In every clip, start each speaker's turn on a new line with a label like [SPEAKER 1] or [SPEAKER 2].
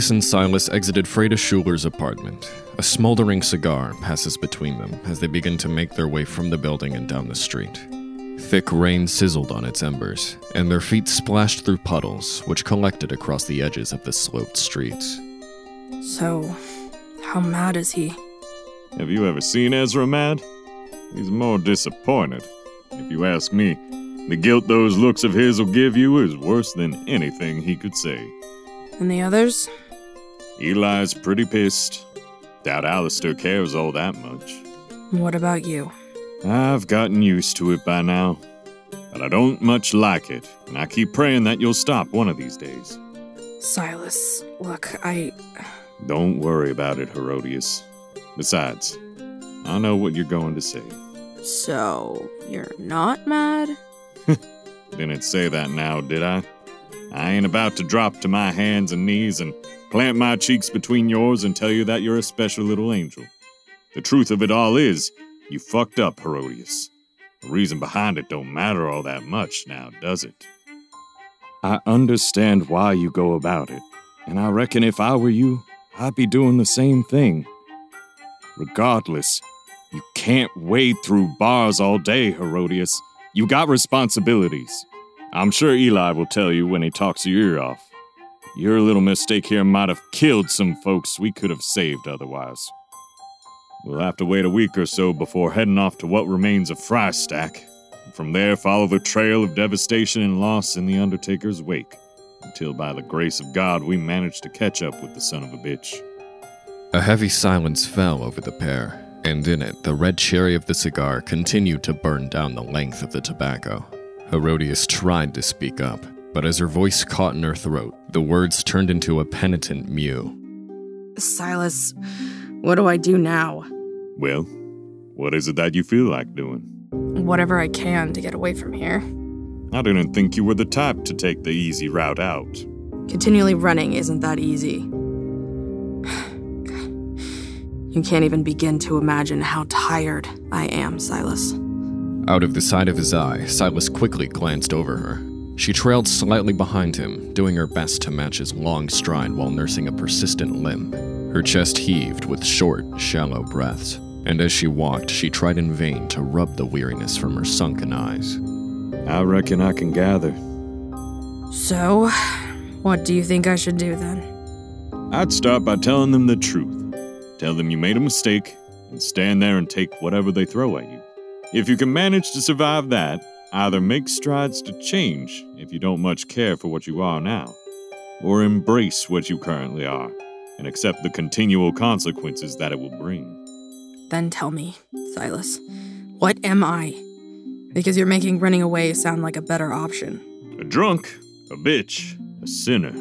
[SPEAKER 1] Herodias and Silas exited Fredia Schüler's apartment. A smoldering cigar passes between them as they begin to make their way from the building and down the street. Thick rain sizzled on its embers, and their feet splashed through puddles which collected across the edges of the sloped streets.
[SPEAKER 2] So, how mad is he?
[SPEAKER 3] Have you ever seen Ezra mad? He's more disappointed. If you ask me, the guilt those looks of his will give you is worse than anything he could say.
[SPEAKER 2] And the others?
[SPEAKER 3] Eli's pretty pissed. Doubt Alistair cares all that much.
[SPEAKER 2] What about you?
[SPEAKER 3] I've gotten used to it by now. But I don't much like it, and I keep praying that you'll stop one of these days.
[SPEAKER 2] Silas, look, I.
[SPEAKER 3] Don't worry about it, Herodias. Besides, I know what you're going to say.
[SPEAKER 2] So, you're not mad?
[SPEAKER 3] Didn't say that now, did I? I ain't about to drop to my hands and knees and plant my cheeks between yours and tell you that you're a special little angel. The truth of it all is, you fucked up, Herodias. The reason behind it don't matter all that much now, does it? I understand why you go about it, and I reckon if I were you, I'd be doing the same thing. Regardless, you can't wade through bars all day, Herodias. You got responsibilities. I'm sure Eli will tell you when he talks your ear off. Your little mistake here might have killed some folks we could have saved otherwise. We'll have to wait a week or so before heading off to what remains of Frystack. From there, follow the trail of devastation and loss in the Undertaker's wake, until by the grace of God we manage to catch up with the son of a bitch.
[SPEAKER 1] A heavy silence fell over the pair, and in it, the red cherry of the cigar continued to burn down the length of the tobacco. Herodias tried to speak up, but as her voice caught in her throat, the words turned into a penitent mew.
[SPEAKER 2] Silas, what do I do now?
[SPEAKER 3] Well, what is it that you feel like doing?
[SPEAKER 2] Whatever I can to get away from here.
[SPEAKER 3] I didn't think you were the type to take the easy route out.
[SPEAKER 2] Continually running isn't that easy. You can't even begin to imagine how tired I am, Silas.
[SPEAKER 1] Out of the side of his eye, Silas quickly glanced over her. She trailed slightly behind him, doing her best to match his long stride while nursing a persistent limp. Her chest heaved with short, shallow breaths, and as she walked, she tried in vain to rub the weariness from her sunken eyes.
[SPEAKER 3] I reckon I can gather.
[SPEAKER 2] So, what do you think I should do then?
[SPEAKER 3] I'd start by telling them the truth. Tell them you made a mistake, and stand there and take whatever they throw at you. If you can manage to survive that, either make strides to change if you don't much care for what you are now, or embrace what you currently are and accept the continual consequences that it will bring.
[SPEAKER 2] Then tell me, Silas, what am I? Because you're making running away sound like a better option.
[SPEAKER 3] A drunk, a bitch, a sinner.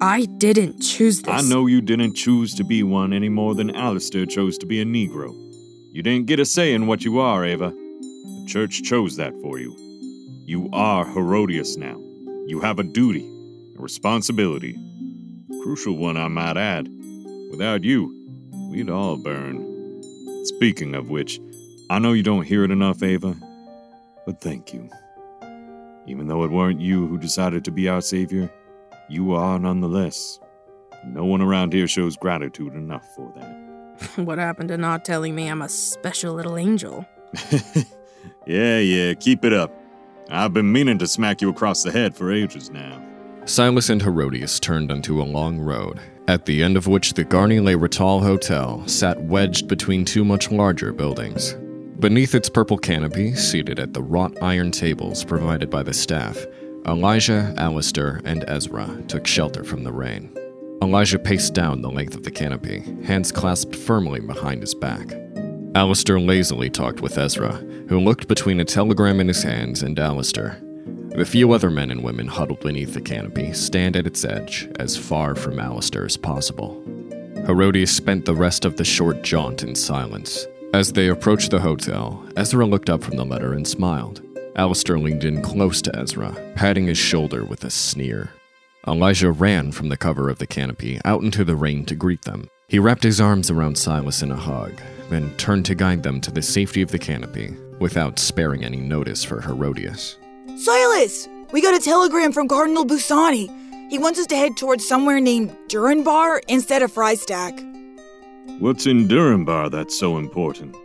[SPEAKER 2] I didn't choose this.
[SPEAKER 3] I know you didn't choose to be one any more than Alistair chose to be a Negro. You didn't get a say in what you are, Ava. The church chose that for you. You are Herodias now. You have a duty, a responsibility. A Crucial one, I might add. Without you, we'd all burn. Speaking of which, I know you don't hear it enough, Ava, but thank you. Even though it weren't you who decided to be our savior, you are nonetheless. No one around here shows gratitude enough for that.
[SPEAKER 2] what happened to not telling me I'm a special little angel?
[SPEAKER 3] yeah, yeah, keep it up. I've been meaning to smack you across the head for ages now.
[SPEAKER 1] Silas and Herodias turned onto a long road, at the end of which the Garni Lahretal Hotel sat wedged between two much larger buildings. Beneath its purple canopy, seated at the wrought iron tables provided by the staff, Elijah, Alistair, and Ezra took shelter from the rain. Elijah paced down the length of the canopy, hands clasped firmly behind his back. Alistair lazily talked with Ezra, who looked between a telegram in his hands and Alistair. The few other men and women huddled beneath the canopy stand at its edge, as far from Alistair as possible. Herodias spent the rest of the short jaunt in silence. As they approached the hotel, Ezra looked up from the letter and smiled. Alistair leaned in close to Ezra, patting his shoulder with a sneer. Elijah ran from the cover of the canopy out into the rain to greet them. He wrapped his arms around Silas in a hug, then turned to guide them to the safety of the canopy without sparing any notice for Herodias.
[SPEAKER 4] Silas! We got a telegram from Cardinal Busoni. He wants us to head towards somewhere named Durinbar instead of Frystack.
[SPEAKER 3] What's in Durinbar that's so important?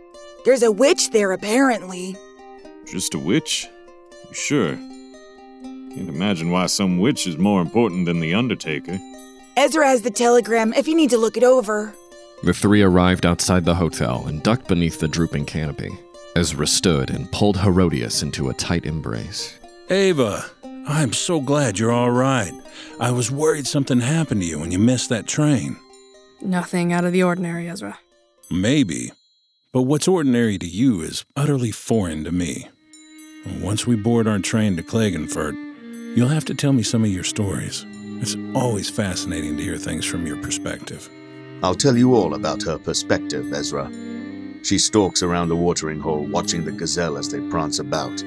[SPEAKER 4] There's a witch there, apparently.
[SPEAKER 3] Just a witch? You sure? Can't imagine why some witch is more important than the Undertaker.
[SPEAKER 4] Ezra has the telegram if you need to look it over.
[SPEAKER 1] The three arrived outside the hotel and ducked beneath the drooping canopy. Ezra stood and pulled Herodias into a tight embrace.
[SPEAKER 5] Ava, I'm so glad you're all right. I was worried something happened to you when you missed that train.
[SPEAKER 2] Nothing out of the ordinary, Ezra.
[SPEAKER 5] Maybe. But what's ordinary to you is utterly foreign to me. Once we board our train to Klagenfurt, you'll have to tell me some of your stories. It's always fascinating to hear things from your perspective.
[SPEAKER 6] I'll tell you all about her perspective, Ezra. She stalks around the watering hole, watching the gazelle as they prance about.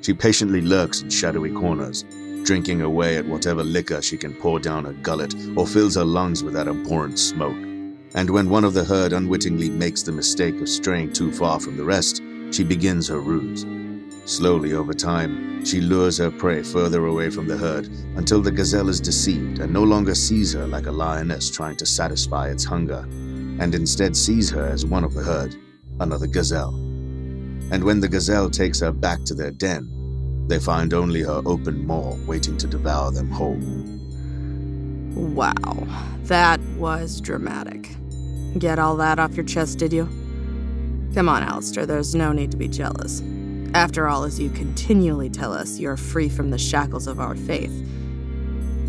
[SPEAKER 6] She patiently lurks in shadowy corners, drinking away at whatever liquor she can pour down her gullet or fills her lungs with that abhorrent smoke. And when one of the herd unwittingly makes the mistake of straying too far from the rest, she begins her ruse. Slowly over time, she lures her prey further away from the herd until the gazelle is deceived and no longer sees her like a lioness trying to satisfy its hunger, and instead sees her as one of the herd, another gazelle. And when the gazelle takes her back to their den, they find only her open maw waiting to devour them whole.
[SPEAKER 2] Wow, that was dramatic. Get all that off your chest, did you? Come on, Alistair, there's no need to be jealous. After all, as you continually tell us, you're free from the shackles of our faith.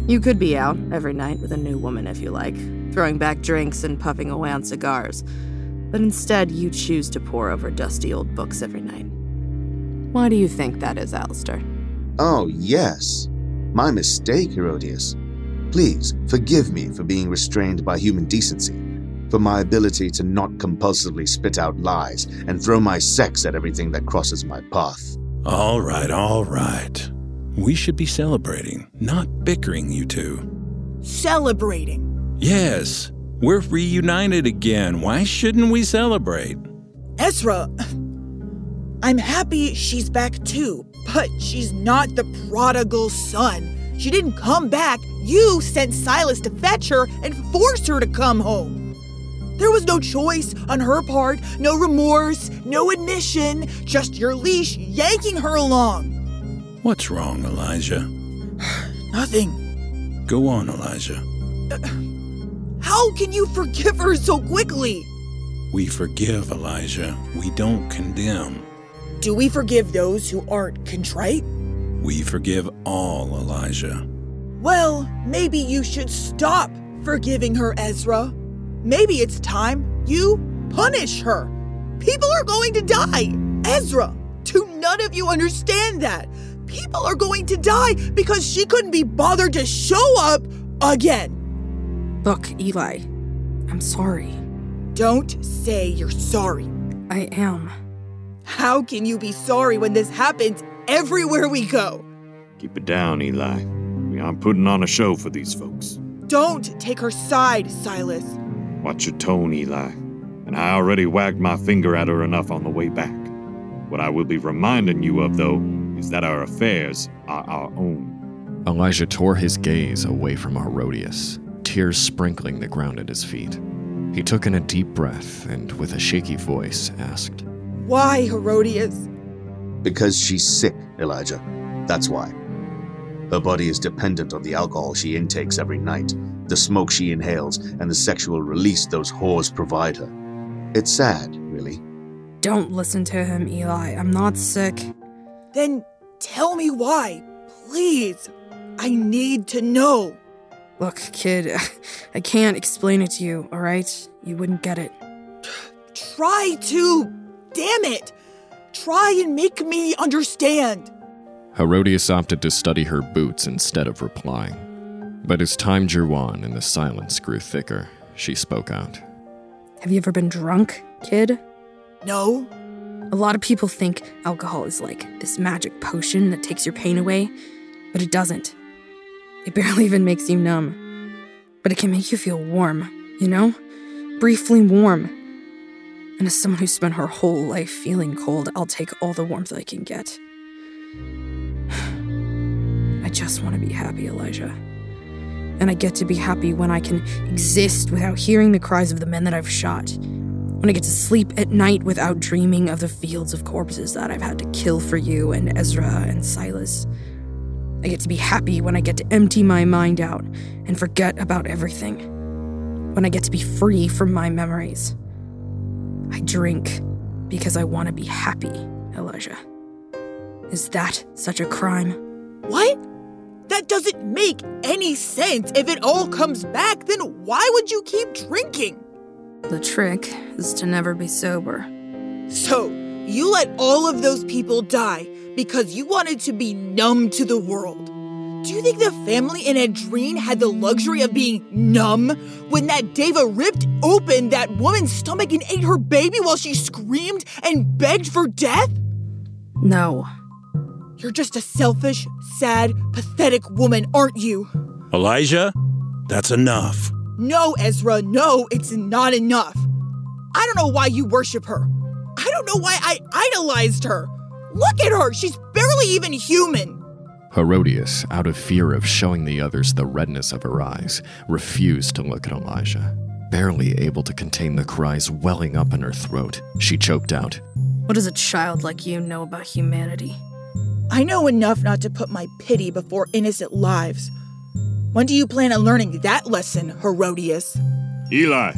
[SPEAKER 2] You could be out every night with a new woman if you like, throwing back drinks and puffing away on cigars, but instead you choose to pore over dusty old books every night. Why do you think that is, Alistair?
[SPEAKER 6] Oh, yes. My mistake, Herodias. Please forgive me for being restrained by human decency, for my ability to not compulsively spit out lies and throw my sex at everything that crosses my path.
[SPEAKER 5] All right, all right. We should be celebrating, not bickering, you two.
[SPEAKER 4] Celebrating.
[SPEAKER 5] Yes, we're reunited again. Why shouldn't we celebrate?
[SPEAKER 4] Ezra, I'm happy she's back too, but she's not the prodigal son. She didn't come back. You sent Silas to fetch her and forced her to come home. There was no choice on her part, no remorse, no admission, just your leash yanking her along.
[SPEAKER 5] What's wrong, Elijah?
[SPEAKER 4] Nothing.
[SPEAKER 5] Go on, Elijah.
[SPEAKER 4] How can you forgive her so quickly?
[SPEAKER 5] We forgive, Elijah. We don't condemn.
[SPEAKER 4] Do we forgive those who aren't contrite?
[SPEAKER 5] We forgive all, Elijah.
[SPEAKER 4] Well, maybe you should stop forgiving her, Ezra. Maybe it's time you punish her. People are going to die. Ezra, do none of you understand that? People are going to die because she couldn't be bothered to show up again.
[SPEAKER 2] Look, Eli, I'm sorry.
[SPEAKER 4] Don't say you're sorry.
[SPEAKER 2] I am.
[SPEAKER 4] How can you be sorry when this happens everywhere we go?
[SPEAKER 3] Keep it down, Eli. We aren't putting on a show for these folks.
[SPEAKER 4] Don't take her side, Silas.
[SPEAKER 3] Watch your tone, Eli. And I already wagged my finger at her enough on the way back. What I will be reminding you of, though, is that our affairs are our own.
[SPEAKER 1] Elijah tore his gaze away from Herodias, tears sprinkling the ground at his feet. He took in a deep breath and, with a shaky voice, asked,
[SPEAKER 4] Why, Herodias?
[SPEAKER 6] Because she's sick, Elijah. That's why. Her body is dependent on the alcohol she intakes every night, the smoke she inhales, and the sexual release those whores provide her. It's sad, really.
[SPEAKER 2] Don't listen to him, Eli. I'm not sick.
[SPEAKER 4] Then tell me why, please. I need to know.
[SPEAKER 2] Look, kid, I can't explain it to you, alright? You wouldn't get it.
[SPEAKER 4] Try to. Damn it. Try and make me understand.
[SPEAKER 1] Herodias opted to study her boots instead of replying. But as time drew on and the silence grew thicker, she spoke out.
[SPEAKER 2] Have you ever been drunk, kid?
[SPEAKER 4] No?
[SPEAKER 2] A lot of people think alcohol is like this magic potion that takes your pain away, but it doesn't. It barely even makes you numb. But it can make you feel warm, you know? briefly warm. And as someone who spent her whole life feeling cold, I'll take all the warmth I can get. I just want to be happy, Elijah. And I get to be happy when I can exist without hearing the cries of the men that I've shot. When I get to sleep at night without dreaming of the fields of corpses that I've had to kill for you and Ezra and Silas. I get to be happy when I get to empty my mind out and forget about everything. When I get to be free from my memories. I drink because I want to be happy, Elijah. Is that such a crime?
[SPEAKER 4] What? That doesn't make any sense. If it all comes back, then why would you keep drinking?
[SPEAKER 2] The trick is to never be sober.
[SPEAKER 4] So, you let all of those people die because you wanted to be numb to the world. Do you think the family in Adrene had the luxury of being numb when that Deva ripped open that woman's stomach and ate her baby while she screamed and begged for death?
[SPEAKER 2] No.
[SPEAKER 4] You're just a selfish, sad, pathetic woman, aren't you?
[SPEAKER 5] Elijah, that's enough.
[SPEAKER 4] No, Ezra, no, it's not enough. I don't know why you worship her. I don't know why I idolized her. Look at her, she's barely even human.
[SPEAKER 1] Herodias, out of fear of showing the others the redness of her eyes, refused to look at Elijah. Barely able to contain the cries welling up in her throat, she choked out,
[SPEAKER 2] What does a child like you know about humanity?
[SPEAKER 4] I know enough not to put my pity before innocent lives. When do you plan on learning that lesson, Herodias?
[SPEAKER 3] Eli,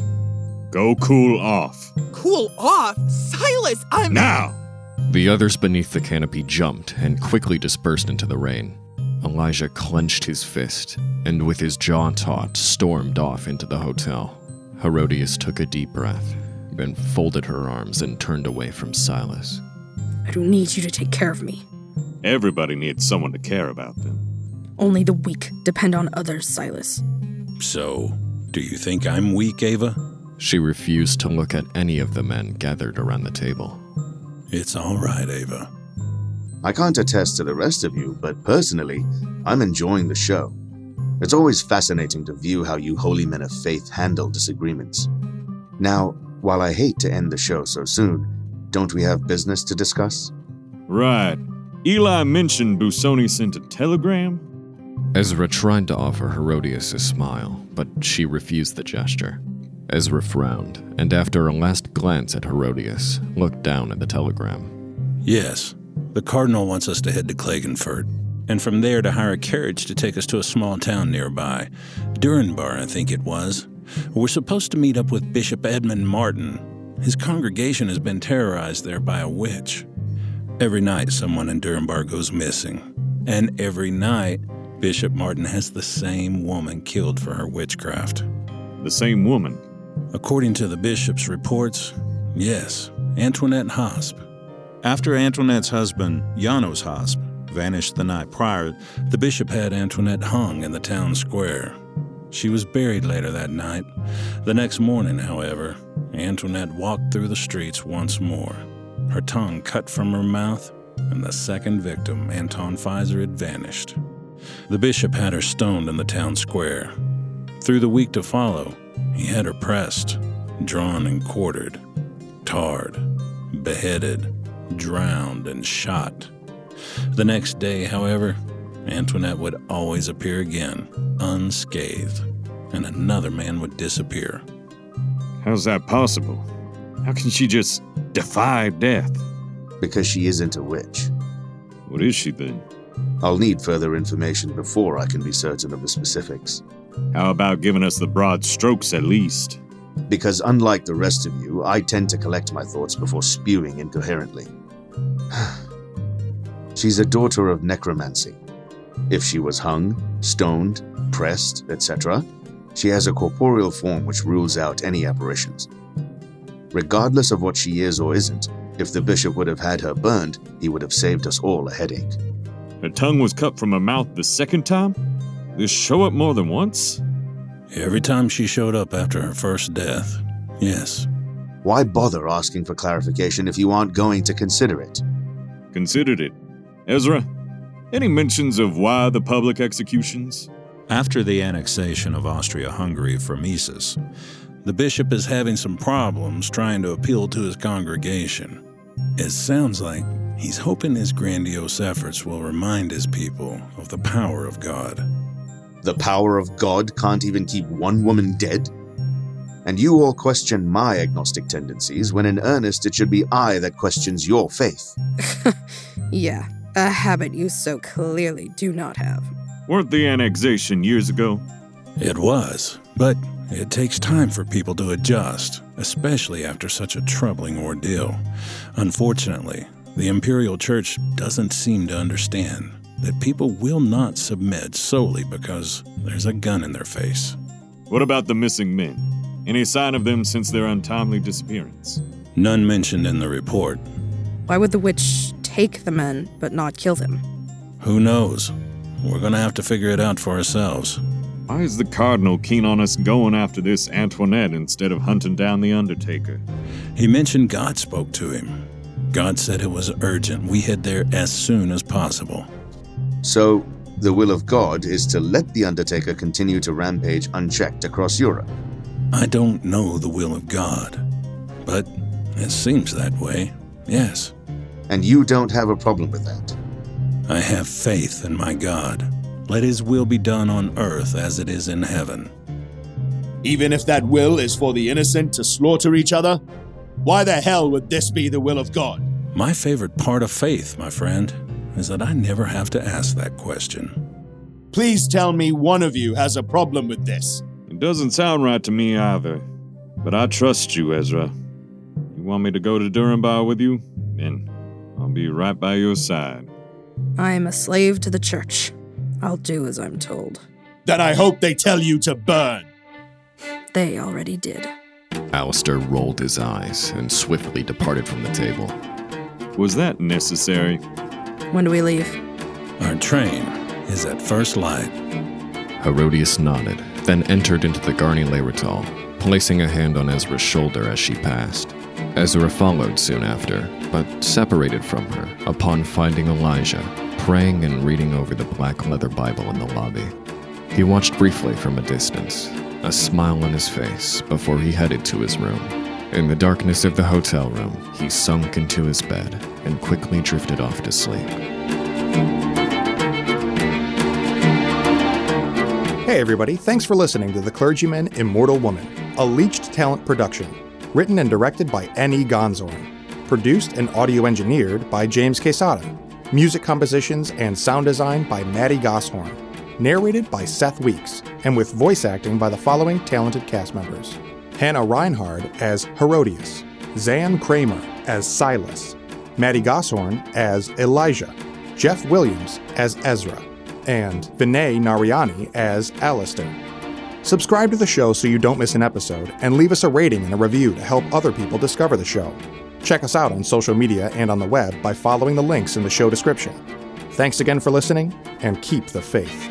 [SPEAKER 3] go cool off.
[SPEAKER 4] Cool off? Silas, I'm.
[SPEAKER 3] Now!
[SPEAKER 1] The others beneath the canopy jumped and quickly dispersed into the rain. Elijah clenched his fist and, with his jaw taut, stormed off into the hotel. Herodias took a deep breath, then folded her arms and turned away from Silas.
[SPEAKER 2] I don't need you to take care of me.
[SPEAKER 3] Everybody needs someone to care about them.
[SPEAKER 2] Only the weak depend on others, Silas.
[SPEAKER 5] So, do you think I'm weak, Ava?
[SPEAKER 1] She refused to look at any of the men gathered around the table.
[SPEAKER 5] It's all right, Ava.
[SPEAKER 6] I can't attest to the rest of you, but personally, I'm enjoying the show. It's always fascinating to view how you holy men of faith handle disagreements. Now, while I hate to end the show so soon, don't we have business to discuss?
[SPEAKER 3] Right. Eli mentioned Busoni sent a telegram.
[SPEAKER 1] Ezra tried to offer Herodias a smile, but she refused the gesture. Ezra frowned, and after a last glance at Herodias, looked down at the telegram.
[SPEAKER 5] Yes, the Cardinal wants us to head to Klagenfurt, and from there to hire a carriage to take us to a small town nearby. Durinbar, I think it was. We're supposed to meet up with Bishop Edmund Martin. His congregation has been terrorized there by a witch. Every night, someone in Durinbar goes missing. And every night, Bishop Martin has the same woman killed for her witchcraft.
[SPEAKER 3] The same woman.
[SPEAKER 5] According to the bishop's reports, yes, Antoinette Hosp.
[SPEAKER 7] After Antoinette's husband, Janos Hosp, vanished the night prior,
[SPEAKER 5] The bishop had Antoinette hung in the town square. She was buried later that night. The next morning, however, Antoinette walked through the streets once more, her tongue cut from her mouth, and the second victim, Anton Pfizer, had vanished. The bishop had her stoned in the town square. Through the week to follow, he had her pressed, drawn and quartered, tarred, beheaded, drowned, and shot. The next day, however, Antoinette would always appear again, unscathed, and another man would disappear.
[SPEAKER 3] How's that possible? How can she just defy death?
[SPEAKER 6] Because she isn't a witch.
[SPEAKER 3] What is she then?
[SPEAKER 6] I'll need further information before I can be certain of the specifics.
[SPEAKER 3] How about giving us the broad strokes at least?
[SPEAKER 6] Because unlike the rest of you, I tend to collect my thoughts before spewing incoherently. She's a daughter of necromancy. If she was hung, stoned, pressed, etc., she has a corporeal form which rules out any apparitions. Regardless of what she is or isn't, if the bishop would have had her burned, he would have saved us all a headache.
[SPEAKER 3] Her tongue was cut from her mouth the second time? This show up more than once?
[SPEAKER 5] Every time she showed up after her first death, yes,
[SPEAKER 6] Why bother asking for clarification if you aren't going to consider it?
[SPEAKER 3] Considered it. Ezra, any mentions of why the public executions?
[SPEAKER 7] After the annexation of Austria Hungary from Isis,
[SPEAKER 5] the bishop is having some problems trying to appeal to his congregation. It sounds like he's hoping his grandiose efforts will remind his people of the power of God.
[SPEAKER 6] The power of God can't even keep one woman dead? And you all question my agnostic tendencies when in earnest it should be I that questions your faith.
[SPEAKER 2] yeah, a habit you so clearly do not have.
[SPEAKER 3] Weren't the annexation years ago?
[SPEAKER 5] It was, but it takes time for people to adjust, especially after such a troubling ordeal. Unfortunately, the Imperial Church doesn't seem to understand that people will not submit solely because there's a gun in their face.
[SPEAKER 3] What about the missing men? Any sign of them since their untimely disappearance?
[SPEAKER 5] None mentioned in the report.
[SPEAKER 2] Why would the witch take the men but not kill them?
[SPEAKER 5] Who knows? We're gonna have to figure it out for ourselves.
[SPEAKER 3] Why is the Cardinal keen on us going after this Antoinette instead of hunting down the Undertaker?
[SPEAKER 5] He mentioned God spoke to him. God said it was urgent. We head there as soon as possible.
[SPEAKER 6] So, the will of God is to let the Undertaker continue to rampage unchecked across Europe.
[SPEAKER 5] I don't know the will of God, but it seems that way, yes.
[SPEAKER 6] And you don't have a problem with that?
[SPEAKER 5] I have faith in my God. Let his will be done on earth as it is in heaven.
[SPEAKER 8] Even if that will is for the innocent to slaughter each other? Why the hell would this be the will of God?
[SPEAKER 5] My favorite part of faith, my friend, is that I never have to ask that question.
[SPEAKER 8] Please tell me one of you has a problem with this.
[SPEAKER 3] It doesn't sound right to me either. But I trust you, Ezra. You want me to go to Durinbar with you? Then I'll be right by your side.
[SPEAKER 2] I am a slave to the church. I'll do as I'm told.
[SPEAKER 8] Then I hope they tell you to burn.
[SPEAKER 2] They already did.
[SPEAKER 1] Alistair rolled his eyes and swiftly departed from the table.
[SPEAKER 3] Was that necessary?
[SPEAKER 2] When do we leave?
[SPEAKER 5] Our train is at first light.
[SPEAKER 1] Herodias nodded, then entered into the Garni Lahretal, placing a hand on Ezra's shoulder as she passed. Ezra followed soon after, but separated from her upon finding Elijah praying and reading over the black leather Bible in the lobby. He watched briefly from a distance, a smile on his face, before he headed to his room. In the darkness of the hotel room, he sunk into his bed and quickly drifted off to sleep.
[SPEAKER 9] Hey, everybody, thanks for listening to The Clergymen Immortal Woman, a Leached Talent production, written and directed by N.E. Gonzorn, produced and audio engineered by James Quesada, music compositions and sound design by Maddie Gosshorn, narrated by Seth Weeks, and with voice acting by the following talented cast members. Hannah Reinhard as Herodias, Zan Kramer as Silas, Maddie Gosshorn as Elijah, Jeff Williams as Ezra, and Vinay Nariani as Alistair. Subscribe to the show so you don't miss an episode, and leave us a rating and a review to help other people discover the show. Check us out on social media and on the web by following the links in the show description. Thanks again for listening, and keep the faith.